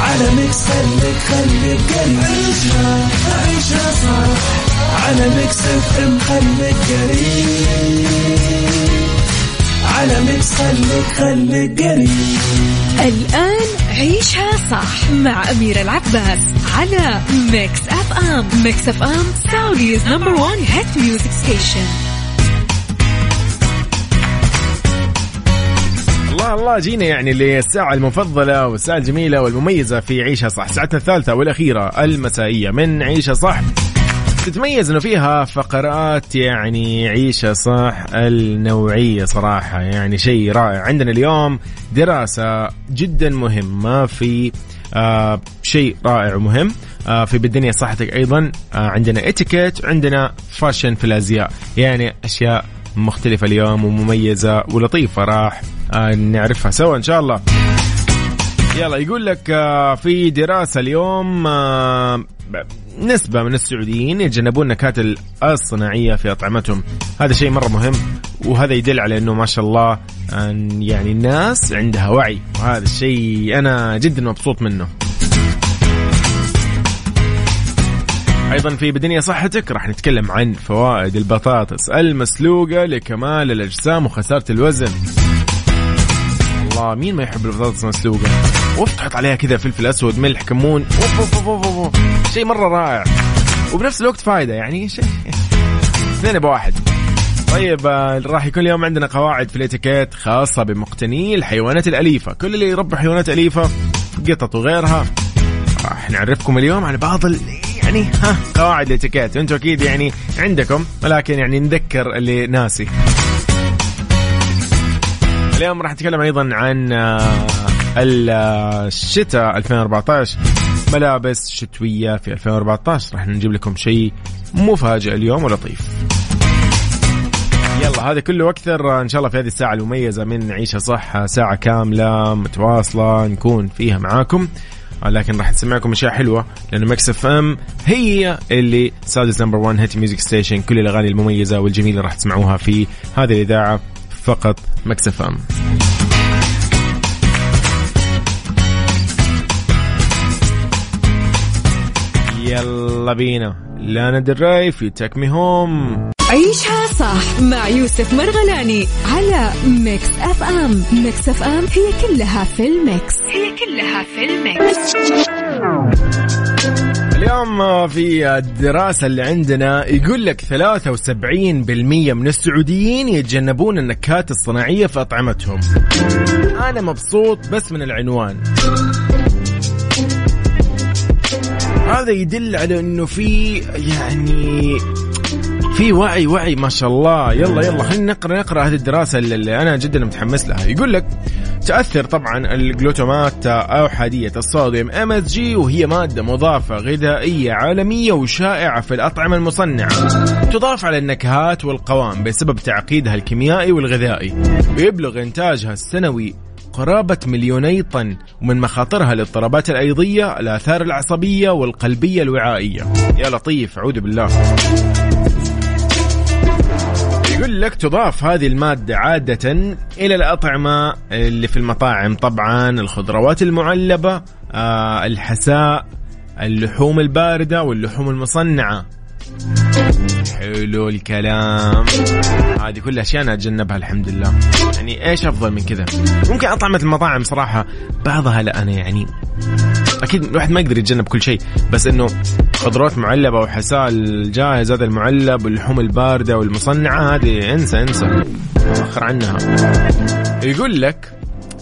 على Mix خليك خليك قريب عيشها عيشها صح. على Mix FM خليك قريب على ميكس خليك خليك قريب الآن عيشها صح مع أميرة العباس على Mix FM. Mix FM Saudi's number one hit music station الله الله جينا يعني للساعة المفضلة والساعة الجميلة والمميزة في عيشها صح. ساعتنا الثالثة والأخيرة المسائية من عيشها صح. تتميز إنه فيها فقرات يعني عيشة صح النوعية صراحة يعني شيء رائع. عندنا اليوم دراسة جدا مهمة في آه شيء رائع ومهم آه في بالدنيا صحتك أيضا. آه عندنا اتيكيت وعندنا فاشن في الأزياء. يعني أشياء مختلفة اليوم ومميزة ولطيفة. راح نعرفها سوا إن شاء الله. يلا يقول لك آه في دراسة اليوم آه نسبة من السعوديين يتجنبون النكهات الصناعية في أطعمتهم. هذا شيء مرة مهم وهذا يدل على أنه ما شاء الله يعني الناس عندها وعي وهذا الشيء أنا جدا مبسوط منه. أيضا في بدنيا صحتك راح نتكلم عن فوائد البطاطس المسلوقة لكمال الأجسام وخسارة الوزن. الله مين ما يحب البطاطس المسلوقة؟ وف تحط عليها كذا فلفل أسود ملح كمون. أوف أوف أوف أوف أوف. شيء مرة رائع. وبنفس الوقت فايدة يعني شيء اثنين بواحد. طيب آه، راح يكون اليوم عندنا قواعد في الإتيكيت خاصة بمقتني الحيوانات الأليفة. كل اللي يربي حيوانات أليفة قطط وغيرها. راح نعرفكم اليوم على بعض ال... يعني ها قواعد الإتيكيت. أنتم أكيد يعني عندكم ولكن يعني نذكر اللي ناسي. اليوم راح نتكلم أيضا عن آه، الشتاء 2014 ملابس شتوية في 2014 راح نجيب لكم شيء مفاجئ اليوم ولطيف. يلا هذا كله وأكثر إن شاء الله في هذه الساعة المميزة من عيشها صح ساعة كاملة متواصلة نكون فيها معاكم. لكن راح نسمعكم أشياء حلوة لأنه Mix FM هي اللي Saudi's number 1 hit music station. كل الأغاني المميزة والجميلة راح تسمعوها في هذه الإذاعة. فقط Mix FM. يلا بينا. Lana Del Rey في Take Me Home عيشها صح مع يوسف مرغلاني على Mix FM. Mix FM هي كلها في ال mix. هي كلها في الميكس. اليوم في الدراسة اللي عندنا يقول لك 73% من السعوديين يتجنبون النكهات الصناعية في أطعمتهم. أنا مبسوط بس من العنوان. هذا يدل على إنه في يعني في وعي وعي ما شاء الله. يلا يلا خلينا نقرأ نقرأ هذه الدراسة اللي أنا جدا متحمس لها. يقول لك تأثر طبعا الجلوتامات احاديه الصوديوم MSG وهي مادة مضافة غذائية عالمية وشائعة في الأطعمة المصنعة. تضاف على النكهات والقوام بسبب تعقيدها الكيميائي والغذائي. ويبلغ إنتاجها السنوي قرابة مليوني طن ومن مخاطرها الاضطرابات الأيضية الآثار العصبية والقلبية الوعائية. يا لطيف أعوذ بالله. يقول لك تضاف هذه المادة عادة إلى الأطعمة اللي في المطاعم. طبعا الخضروات المعلبة آه الحساء اللحوم الباردة واللحوم المصنعة. حلو الكلام. هذه كلها أشياء أنا أتجنبها الحمد لله. يعني إيش أفضل من كذا؟ ممكن أطعمة المطاعم صراحة بعضها لا أنا يعني أكيد الواحد ما يقدر يتجنب كل شيء بس إنه خضروات معلبة وحساء جاهز هذا المعلب واللحوم الباردة والمصنعة هذه انسى انسى. آخر عنها. يقول لك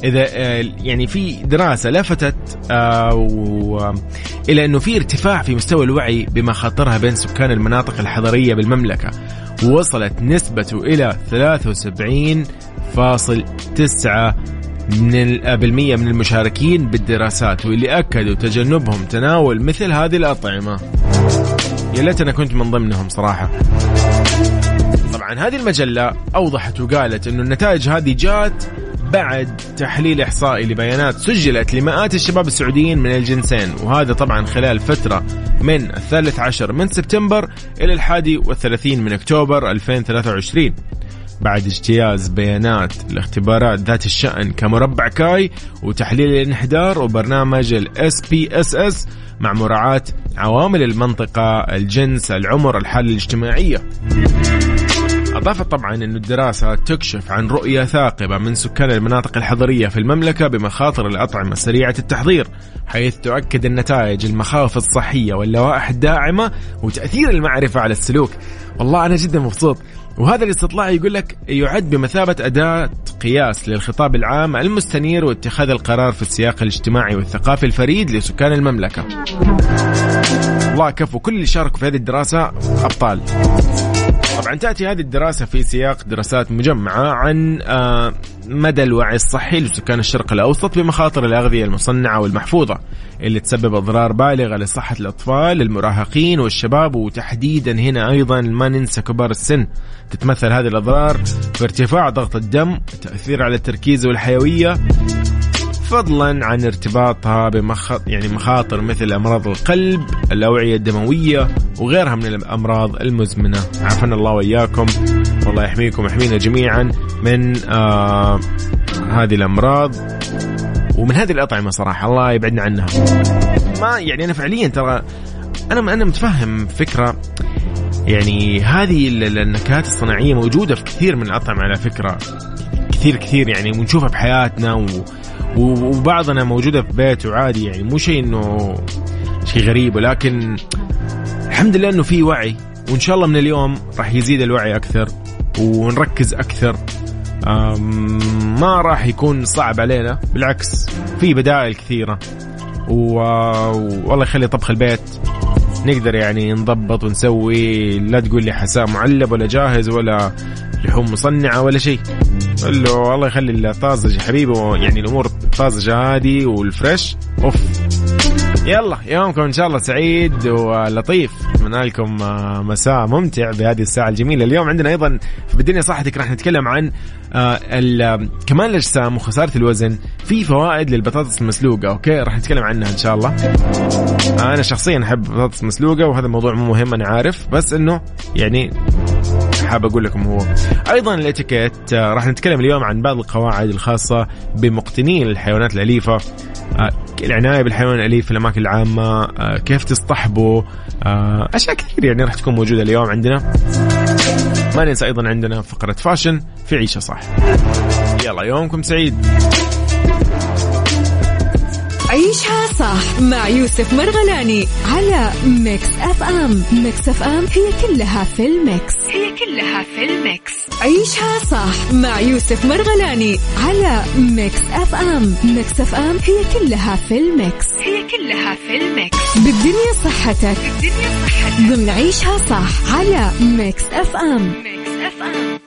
إذا آه، يعني في دراسة لفتت آه، إلى إنه في ارتفاع في مستوى الوعي بمخاطرها بين سكان المناطق الحضرية بالمملكة. وصلت نسبته إلى 73.9 من بالمية من المشاركين بالدراسات واللي أكدوا تجنبهم تناول مثل هذه الأطعمة. يا ليت أنا كنت من ضمنهم صراحة. طبعا هذه المجلة أوضحت وقالت أنه النتائج هذه جات بعد تحليل إحصائي لبيانات سجلت لمئات الشباب السعوديين من الجنسين وهذا طبعا خلال فترة من الثالث عشر من سبتمبر إلى الحادي والثلاثين من أكتوبر 2023 بعد اجتياز بيانات الاختبارات ذات الشأن كمربع كاي وتحليل الانحدار وبرنامج ال SPSS مع مراعاة عوامل المنطقة الجنس العمر الحالة الاجتماعية. أضافت طبعا أن الدراسة تكشف عن رؤية ثاقبة من سكان المناطق الحضرية في المملكة بمخاطر الأطعمة سريعة التحضير حيث تؤكد النتائج المخاوف الصحية واللوائح الداعمة وتأثير المعرفة على السلوك. والله أنا جدا مبسوط. وهذا الاستطلاع يقول لك يعد بمثابة أداة قياس للخطاب العام المستنير واتخاذ القرار في السياق الاجتماعي والثقافي الفريد لسكان المملكة. الله كفو كل اللي شاركوا في هذه الدراسة أبطال. طبعا تأتي هذه الدراسة في سياق دراسات مجمعة عن آه، مدى الوعي الصحي لسكان الشرق الأوسط بمخاطر الأغذية المصنعة والمحفوظة اللي تسبب أضرار بالغة لصحة الأطفال المراهقين والشباب وتحديدا هنا أيضا ما ننسى كبار السن. تتمثل هذه الأضرار في ارتفاع ضغط الدم تأثير على التركيز والحيوية فضلا عن ارتباطها بمخ يعني مخاطر مثل أمراض القلب، الأوعية الدموية وغيرها من الأمراض المزمنة، عافانا الله وإياكم. والله يحميكم ويحمينا جميعا من آه هذه الأمراض ومن هذه الأطعمة صراحة. الله يبعدنا عنها. ما يعني أنا فعليا ترى أنا أنا متفهم فكرة. يعني هذه النكهات الصناعية موجودة في كثير من الأطعمة على فكرة. كثير كثير يعني ونشوفها بحياتنا و وبعضنا موجودة في بيته عادي يعني مو شيء إنه شيء غريب ولكن الحمد لله إنه في وعي وإن شاء الله من اليوم راح يزيد الوعي أكثر ونركز أكثر. ما راح يكون صعب علينا بالعكس في بدائل كثيرة. والله يخلي طبخ البيت نقدر يعني نضبط ونسوي لا تقول لي حساء معلب ولا جاهز ولا لحوم مصنعة ولا شيء. قال له الله يخلي الطازج يا حبيبي يعني الأمور الطازجه هذه والفريش. أوف. يلا يومكم إن شاء الله سعيد ولطيف. اتمنى لكم آه، مساء ممتع بهذه الساعة الجميلة. اليوم عندنا أيضا في بالدنيا صحتك راح نتكلم عن آه، كمان الأجسام وخسارة الوزن. في فوائد للبطاطس المسلوقة أوكي؟ راح نتكلم عنها إن شاء الله. أنا شخصيا أحب البطاطس المسلوقه وهذا الموضوع مو مهم أنا عارف. بس إنه يعني حاب أقول لكم هو. أيضا الإتيكيت آه، راح نتكلم اليوم عن بعض القواعد الخاصة بمقتنين الحيوانات الأليفة. آه، العناية بالحيوان الأليف في الأماكن العامة آه، كيف تصطحبه أشياء كثير يعني راح تكون موجودة اليوم عندنا. ما ننسى أيضا عندنا فقرة fashion في عيشها صح. يلا يومكم سعيد. عيشها صح مع يوسف مرغلاني على Mix FM. Mix FM هي كلها في ال mix. هي كلها في ال mix. عيشها صح مع يوسف مرغلاني على Mix FM. Mix FM هي كلها في ال mix. هي كلها في ال mix. بالدنيا صحتك. بالدنيا صحتك. ضمن عيشها صح على Mix FM. Mix FM.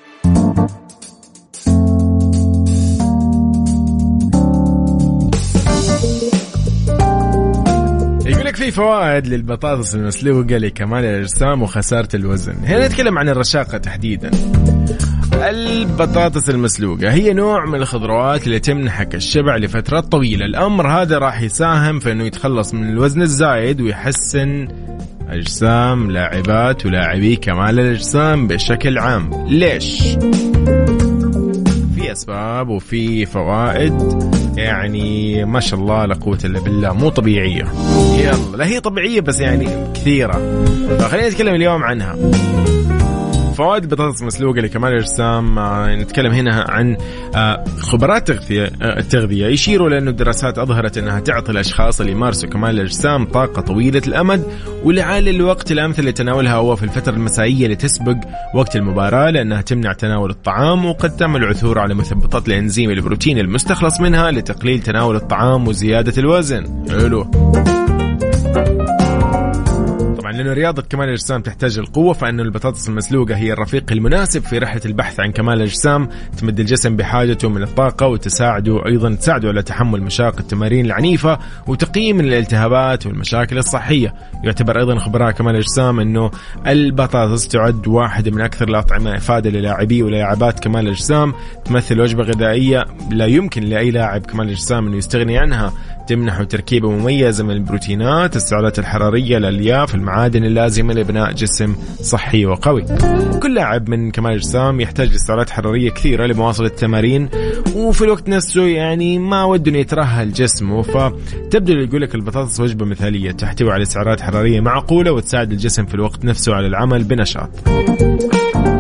لك في فوائد للبطاطس المسلوقة؟ لكمال الأجسام وخسارة الوزن. هنا نتكلم عن الرشاقة تحديدا. البطاطس المسلوقة هي نوع من الخضروات اللي تمنحك الشبع لفترات طويلة. الأمر هذا راح يساهم في أنه يتخلص من الوزن الزايد ويحسن أجسام لاعبات ولاعبي كمال الأجسام بشكل عام. ليش؟ في أسباب وفي فوائد. يعني ما شاء الله لا قوة إلا بالله مو طبيعية. يلا لا هي طبيعية بس يعني كثيرة. فخلينا نتكلم اليوم عنها. فوائد البطاطس المسلوقة لكمال الأجسام. آه، نتكلم هنا عن آه، خبراء التغذية آه، التغذية. يشيروا لأنه الدراسات أظهرت أنها تعطي الأشخاص اللي يمارسوا كمال الأجسام طاقة طويلة الأمد ولعل الوقت الأمثل لتناولها هو في الفترة المسائية اللي تسبق وقت المباراة لأنها تمنع تناول الطعام وقد تعمل عثور على مثبطات الإنزيم البروتين المستخلص منها لتقليل تناول الطعام وزيادة الوزن. حلو. لأنه رياضة كمال الأجسام تحتاج القوة فإنه البطاطس المسلوقة هي الرفيق المناسب في رحلة البحث عن كمال الأجسام تمد الجسم بحاجته من الطاقة وتساعده أيضا تساعده على تحمل مشاق التمارين العنيفة وتقييم الالتهابات والمشاكل الصحية. يعتبر أيضا خبراء كمال الأجسام أنه البطاطس تعد واحدة من أكثر الأطعمة إفادة للاعبي ولاعبات كمال الأجسام تمثل وجبة غذائية لا يمكن لأي لاعب كمال الأجسام أنه يستغني عنها. تمنح تركيبة مميزة من البروتينات السعرات الحرارية الألياف المعادن اللازمة لبناء جسم صحي وقوي. كل لاعب من كمال الأجسام يحتاج لسعرات حرارية كثيرة لمواصلة التمارين وفي الوقت نفسه يعني ما وده يترهل جسمه. فتبدو يقول لك البطاطس وجبة مثالية تحتوي على سعرات حرارية معقولة وتساعد الجسم في الوقت نفسه على العمل بنشاط.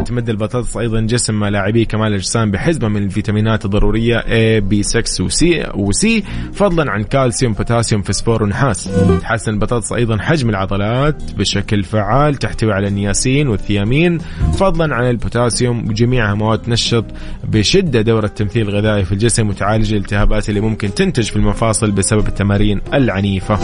تمد البطاطس أيضا جسم لاعبي كمال الاجسام بحزمة من الفيتامينات الضرورية A B6 وسي وسي فضلا عن كالسيوم بوتاسيوم فسفور ونحاس. تحسن البطاطس أيضا حجم العضلات بشكل فعال تحتوي على النياسين والثيامين. فضلا عن البوتاسيوم وجميعها مواد تنشط بشدة دور التمثيل الغذائي في الجسم وتعالج الالتهابات اللي ممكن تنتج في المفاصل بسبب التمارين العنيفة.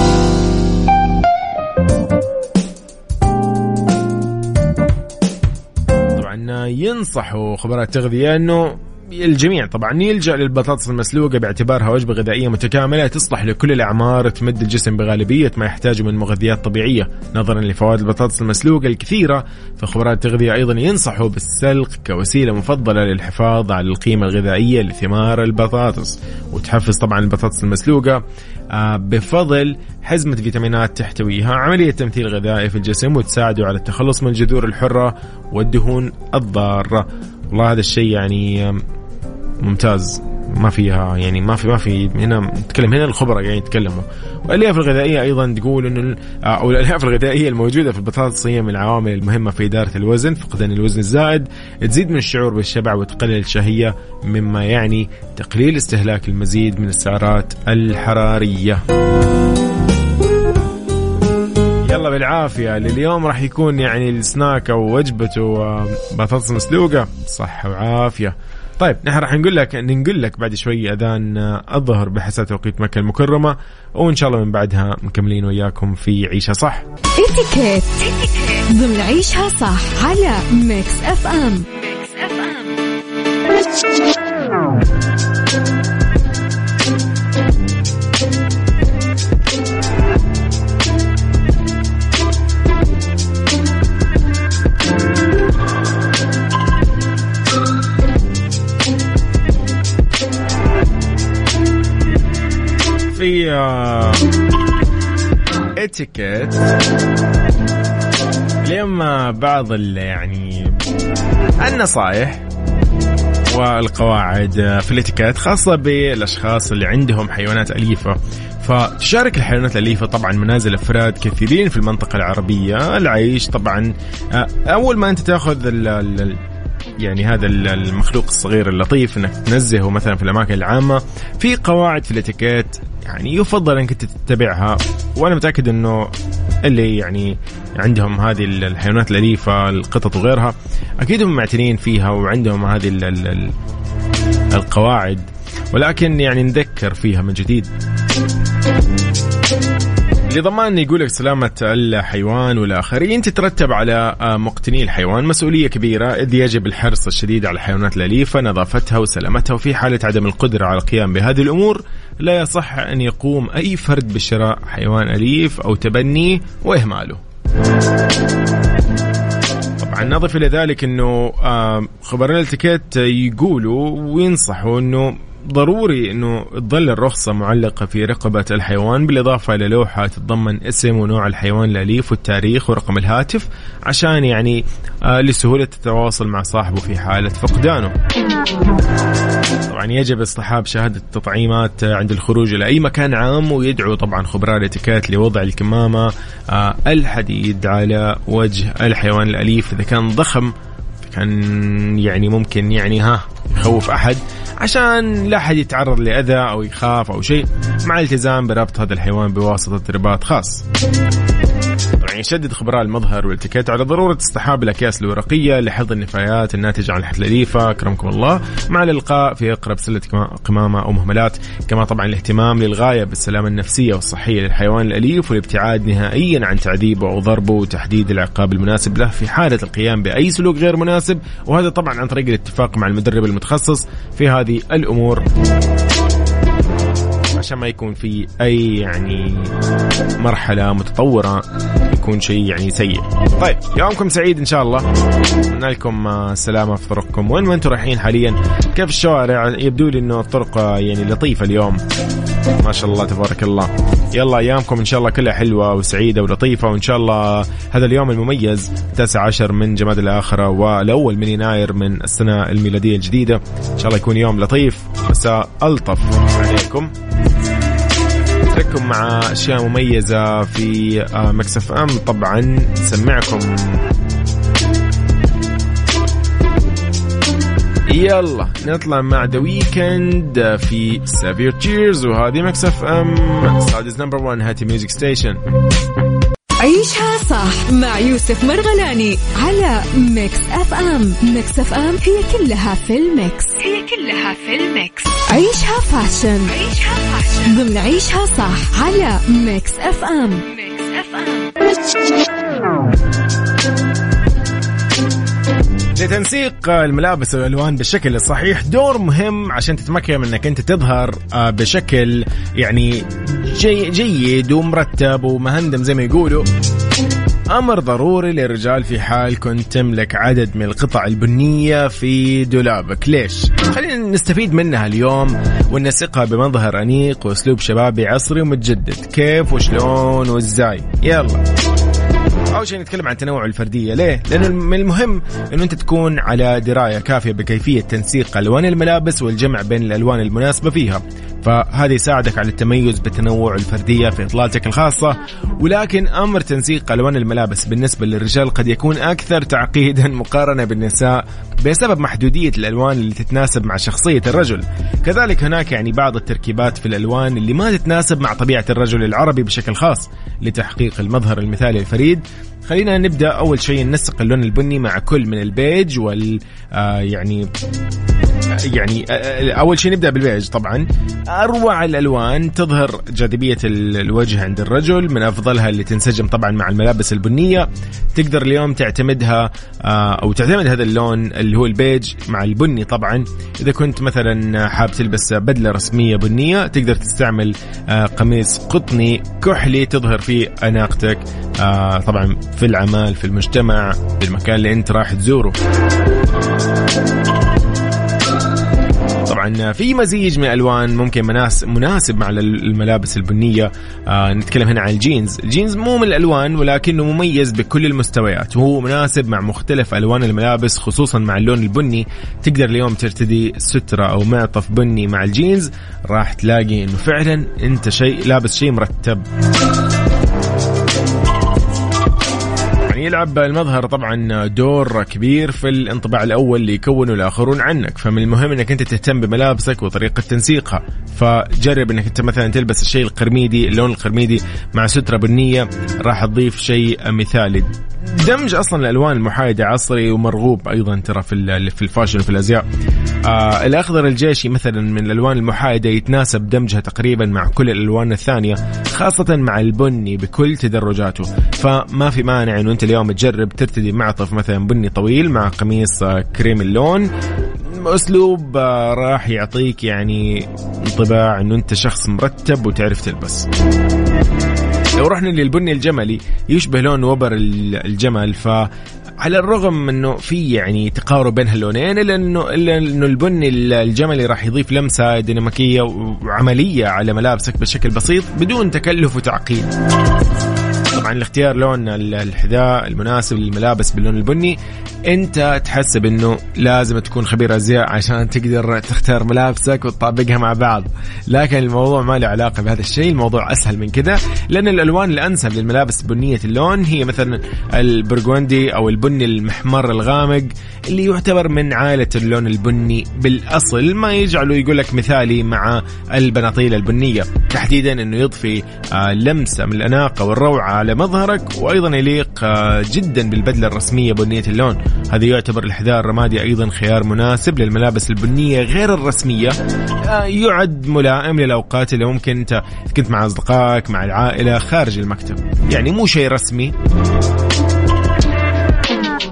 ينصحوا خبراء التغذية أنه الجميع طبعا يلجأ للبطاطس المسلوقة باعتبارها وجبة غذائية متكاملة تصلح لكل الأعمار تمد الجسم بغالبية ما يحتاجه من مغذيات طبيعية. نظرا لفوائد البطاطس المسلوقة الكثيرة فخبراء التغذية أيضا ينصحوا بالسلق كوسيلة مفضلة للحفاظ على القيمة الغذائية لثمار البطاطس. وتحفز طبعا البطاطس المسلوقة آه، بفضل حزمة فيتامينات تحتويها. عملية تمثيل غذائي في الجسم وتساعده على التخلص من الجذور الحرة والدهون الضارة. والله هذا الشيء يعني ممتاز. ما فيها يعني ما في ما في هنا نتكلم هنا الخبراء قاعدين يتكلموا. والألياف الغذائية أيضا تقول إنه أو الألياف الغذائية الموجودة في البطاطس هي من العوامل المهمة في إدارة الوزن فقدان الوزن الزائد تزيد من الشعور بالشبع وتقلل الشهية مما يعني تقليل استهلاك المزيد من السعرات الحرارية. يلا بالعافية لليوم راح يكون يعني السناك أو وجبته بطاطس مسلوقة صحة وعافية طيب نحن راح نقول لك ننقل لك بعد شوي أذان الظهر بحسب توقيت مكة المكرمة وإن شاء الله من بعدها مكملين وياكم في عيشها صح. إتيكيت ضمن عيشها صح على Mix FM. Mix FM. في اتيكيت اليوم بعض يعني النصائح والقواعد في الاتيكيت خاصة بالأشخاص اللي عندهم حيوانات أليفة. فتشارك الحيوانات الأليفة طبعا منازل أفراد كثيرين في المنطقة العربية. العيش طبعا أول ما أنت تأخذ يعني هذا المخلوق الصغير اللطيف إنك تنزهه مثلا في الأماكن العامة. في قواعد في الاتيكيت يعني يفضل إنك تتبعها وأنا متأكد إنه اللي يعني عندهم هذه الحيوانات الأليفة القطط وغيرها أكيد هم معتنين فيها وعندهم هذه القواعد. ولكن يعني نذكر فيها من جديد. لضمان يقول لك سلامة الحيوان والآخرين. تترتب على آه، مقتني الحيوان مسؤولية كبيرة. إذ يجب الحرص الشديد على الحيوانات الأليفة نظافتها وسلامتها. وفي حالة عدم القدرة على القيام بهذه الأمور لا يصح أن يقوم أي فرد بشراء حيوان أليف أو تبنيه وإهماله. طبعا نضف إلى ذلك إنه آه، خبراء الاتيكيت يقولوا وينصحوا إنه ضروري إنه تظل الرخصة معلقة في رقبة الحيوان بالإضافة إلى لوحة تتضمن اسم ونوع الحيوان الأليف والتاريخ ورقم الهاتف عشان يعني آه لسهولة التواصل مع صاحبه في حالة فقدانه. طبعا يجب اصطحاب شهادة التطعيمات عند الخروج إلى أي مكان عام ويدعو طبعا خبراء الاتيكيت لوضع الكمامة آه، الحديد على وجه الحيوان الأليف إذا كان ضخم كان يعني ممكن يعني ها يخوف أحد عشان لا أحد يتعرض لأذى أو يخاف أو شيء مع التزام بربط هذا الحيوان بواسطة رباط خاص. يعني يشدد خبراء المظهر والاتيكيت على ضرورة اصطحاب الأكياس الورقية لحفظ النفايات الناتجة عن الحفلة الأليفة أكرمكم الله. مع الإلقاء في أقرب سلة قمامة أو مهملات. كما طبعا الاهتمام للغاية بالسلامة النفسية والصحية للحيوان الأليف والابتعاد نهائيا عن تعذيبه أو ضربه وتحديد العقاب المناسب له في حالة القيام بأي سلوك غير مناسب. وهذا طبعا عن طريق الاتفاق مع المدرب المتخصص في هذه الأمور. عشان ما يكون في أي يعني مرحلة متطورة يكون شيء يعني سيء. طيب يومكم سعيد إن شاء الله. أتمنى لكم آه، سلامه في طرقكم. وين ما أنتم رايحين حاليا؟ كيف الشوارع؟ يبدو لي إنه الطرق آه، يعني لطيفة اليوم. ما شاء الله تبارك الله. يلا أيامكم إن شاء الله كلها حلوة وسعيدة ولطيفة. وإن شاء الله هذا اليوم المميز 19 من جماد الآخرة والأول من يناير من السنة الميلادية الجديدة. إن شاء الله يكون يوم لطيف مساء ألطف. عليكم. لكم مع أشياء مميزة في مكسف ام. طبعا نسمعكم. يلا نطلع مع The Weeknd في Save Your Tears وهذه Mix FM. Saudi's number 1 hit music station عيشها صح مع يوسف مرغلاني على Mix FM. Mix FM هي كلها في ال mix. هي كلها في ال mix. عيشها fashion. عيشها fashion. ضمن عيشها صح على Mix FM. Mix FM. لتنسيق الملابس والألوان بالشكل الصحيح دور مهم عشان تتمكن من إنك أنت تظهر آه، بشكل يعني جي جيد ومرتب ومهندم زي ما يقولوا. أمر ضروري للرجال في حال كنت تملك عدد من القطع البنية في دولابك. ليش؟ خلينا نستفيد منها اليوم وننسقها بمظهر أنيق وأسلوب شبابي عصري ومتجدد. كيف؟ وشلون؟ وازاي يلا. أول شيء نتكلم عن تنوع الفردية. ليه؟ لأنه من المهم إنه أنت تكون على دراية كافية بكيفية تنسيق ألوان الملابس والجمع بين الألوان المناسبة فيها. فهذا يساعدك على التميز بالتنوع الفردية في إطلالتك الخاصة. ولكن أمر تنسيق ألوان الملابس بالنسبة للرجال قد يكون أكثر تعقيدا مقارنة بالنساء بسبب محدودية الألوان اللي تتناسب مع شخصية الرجل. كذلك هناك يعني بعض التركيبات في الألوان اللي ما تتناسب مع طبيعة الرجل العربي بشكل خاص لتحقيق المظهر المثالي الفريد. خلينا نبدأ أول شيء ننسق اللون البني مع كل من البيج وال آه يعني يعني أول شيء نبدأ بالبيج طبعا. أروع الألوان تظهر جاذبية الوجه عند الرجل. من أفضلها اللي تنسجم طبعا مع الملابس البنية. تقدر اليوم تعتمدها أو تعتمد هذا اللون اللي هو البيج مع البني طبعا. إذا كنت مثلا حاب تلبس بدلة رسمية بنية تقدر تستعمل قميص قطني كحلي تظهر فيه أناقتك. طبعا في العمل في المجتمع في المكان اللي أنت راح تزوره. في مزيج من الوان ممكن مناسب مع الملابس البنية. آه نتكلم هنا عن الجينز. الجينز مو من الألوان ولكنه مميز بكل المستويات وهو مناسب مع مختلف ألوان الملابس خصوصا مع اللون البني. تقدر اليوم ترتدي سترة أو معطف بني مع الجينز راح تلاقي إنه فعلا أنت شيء لابس شيء مرتب. يلعب المظهر طبعا دور كبير في الانطباع الأول اللي يكونه الآخرون عنك. فمن المهم إنك أنت تهتم بملابسك وطريقة تنسيقها. فجرب إنك أنت مثلا تلبس الشيء القرميدي اللون القرميدي مع سترة بنية راح تضيف شيء مثالي. دمج أصلا الألوان المحايده عصري ومرغوب أيضا ترى في في الفاشن وفي الأزياء. آه الأخضر الجيشي مثلا من الألوان المحايدة يتناسب دمجها تقريبا مع كل الألوان الثانية خاصة مع البني بكل تدرجاته. فما في مانع إنه أنت اليوم تجرب ترتدي معطف مثلا بني طويل مع قميص آه، كريم اللون. أسلوب آه، راح يعطيك يعني انطباع إنه أنت شخص مرتب وتعرف تلبس. لو رحنا للبني الجملي يشبه لون وبر الجمل ف على الرغم إنه في يعني تقارب بين هاللونين إلا انه إلا إنه البني الجملي راح يضيف لمسة ديناميكية وعملية على ملابسك بشكل بسيط بدون تكلف وتعقيد. طبعا الاختيار لون الحذاء المناسب للملابس باللون البني. انت تحسب إنه لازم تكون خبير أزياء عشان تقدر تختار ملابسك وتطابقها مع بعض. لكن الموضوع ما له علاقة بهذا الشيء الموضوع أسهل من كذا. لأن الألوان الأنسب للملابس بنية اللون هي مثلا البرغوندي أو البني المحمر الغامق اللي يعتبر من عائلة اللون البني. بالأصل ما يجعله يقول لك مثالي مع البناطيل البنية. تحديدا إنه يضفي آه، لمسة من الأناقة والروعة على مظهرك وأيضا يليق آه، جدا بالبدلة الرسمية بنية اللون. هذا يعتبر الحذاء الرمادي أيضا خيار مناسب للملابس البنية غير الرسمية. آه، يعد ملائم للأوقات اللي ممكن أنت كنت مع أصدقائك مع العائلة خارج المكتب. يعني مو شيء رسمي.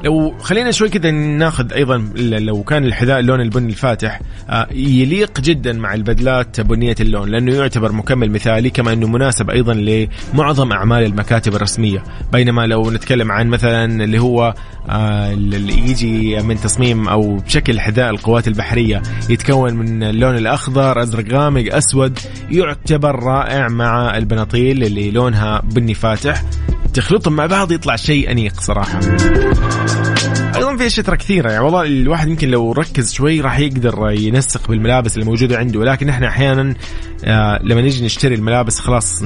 لو خلينا شوي كذا ناخذ أيضا لو كان الحذاء اللون البني الفاتح آه، يليق جدا مع البدلات بنية اللون لأنه يعتبر مكمل مثالي كما أنه مناسب أيضا لمعظم أعمال المكاتب الرسمية. بينما لو نتكلم عن مثلا اللي هو آه، اللي يجي من تصميم أو بشكل حذاء القوات البحرية يتكون من اللون الأخضر ازرق غامق أسود يعتبر رائع مع البناطيل اللي لونها بني فاتح. تخلطهم مع بعض يطلع شيء أنيق صراحة. أيضا في أشياء كثيرة يعني والله الواحد يمكن لو ركز شوي راح يقدر ينسق بالملابس اللي موجوده عنده ولكن إحنا أحيانا آه لما نيجي نشتري الملابس خلاص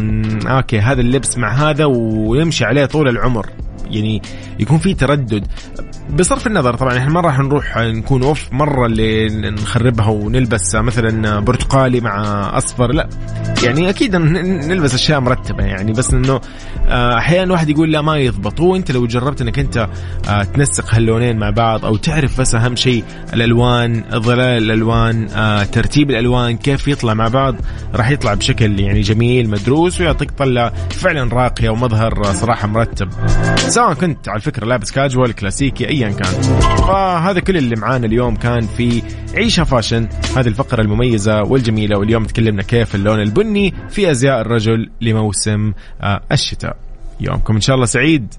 أوكي هذا اللبس مع هذا ونمشي عليه طول العمر. يعني يكون في تردد. بصرف النظر طبعا إحنا ما راح نروح نكون اوف مرة اللي نخربها ونلبس مثلا برتقالي مع أصفر لا. يعني أكيد نلبس أشياء مرتبة يعني بس إنه آه، أحيانا واحد يقول لا ما يضبط. وأنت لو جربت إنك أنت آه، تنسق هاللونين مع بعض أو تعرف بس أهم شيء الألوان ظلال الألوان آه، ترتيب الألوان كيف يطلع مع بعض راح يطلع بشكل يعني جميل مدروس ويعطيك طلة فعلا راقية ومظهر صراحة مرتب. سواء كنت على فكرة لابس كاجوال كلاسيكي ايا كان. فهذا كل اللي معانا اليوم كان في عيشها فاشن هذه الفقرة المميزة والجميلة واليوم تكلمنا كيف اللون البني في أزياء الرجل لموسم الشتاء. يومكم إن شاء الله سعيد.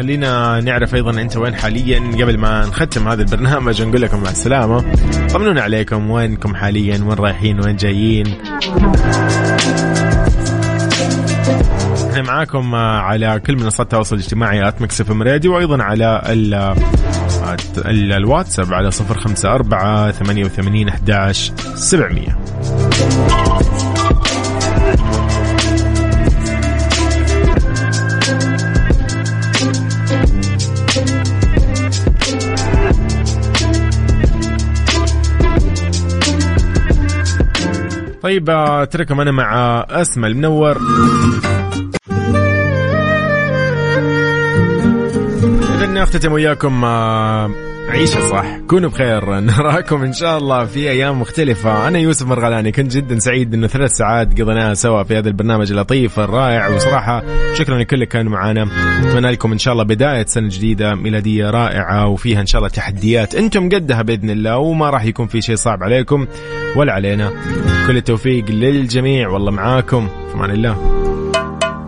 خلينا نعرف أيضا أنت وين حاليا قبل ما نختم هذا البرنامج. ونقول لكم مع السلامة. طمنونا عليكم. وينكم حاليا؟ وين رايحين؟ وين جايين؟ إحنا معاكم آه، على كل منصات التواصل الاجتماعي at Mix FM Radio وأيضا على ال آه، الواتساب على 054 88 11 700 طيب آه، أترككم أنا مع أسمى المنور. اذا نختتم وياكم آه، عيشة صح كونوا بخير. [laughs] نراكم إن شاء الله في أيام مختلفة. أنا يوسف مرغلاني. كنت جدا سعيد أنه ثلاث ساعات قضيناها سوا في هذا البرنامج اللطيف الرائع. وصراحة شكرا لكل اللي كانوا معنا أتمنى لكم إن شاء الله بداية سنة جديدة ميلادية رائعة وفيها إن شاء الله تحديات أنتم قدها بإذن الله وما راح يكون في شيء صعب عليكم ولا علينا. كل التوفيق للجميع. والله معاكم. في أمان الله.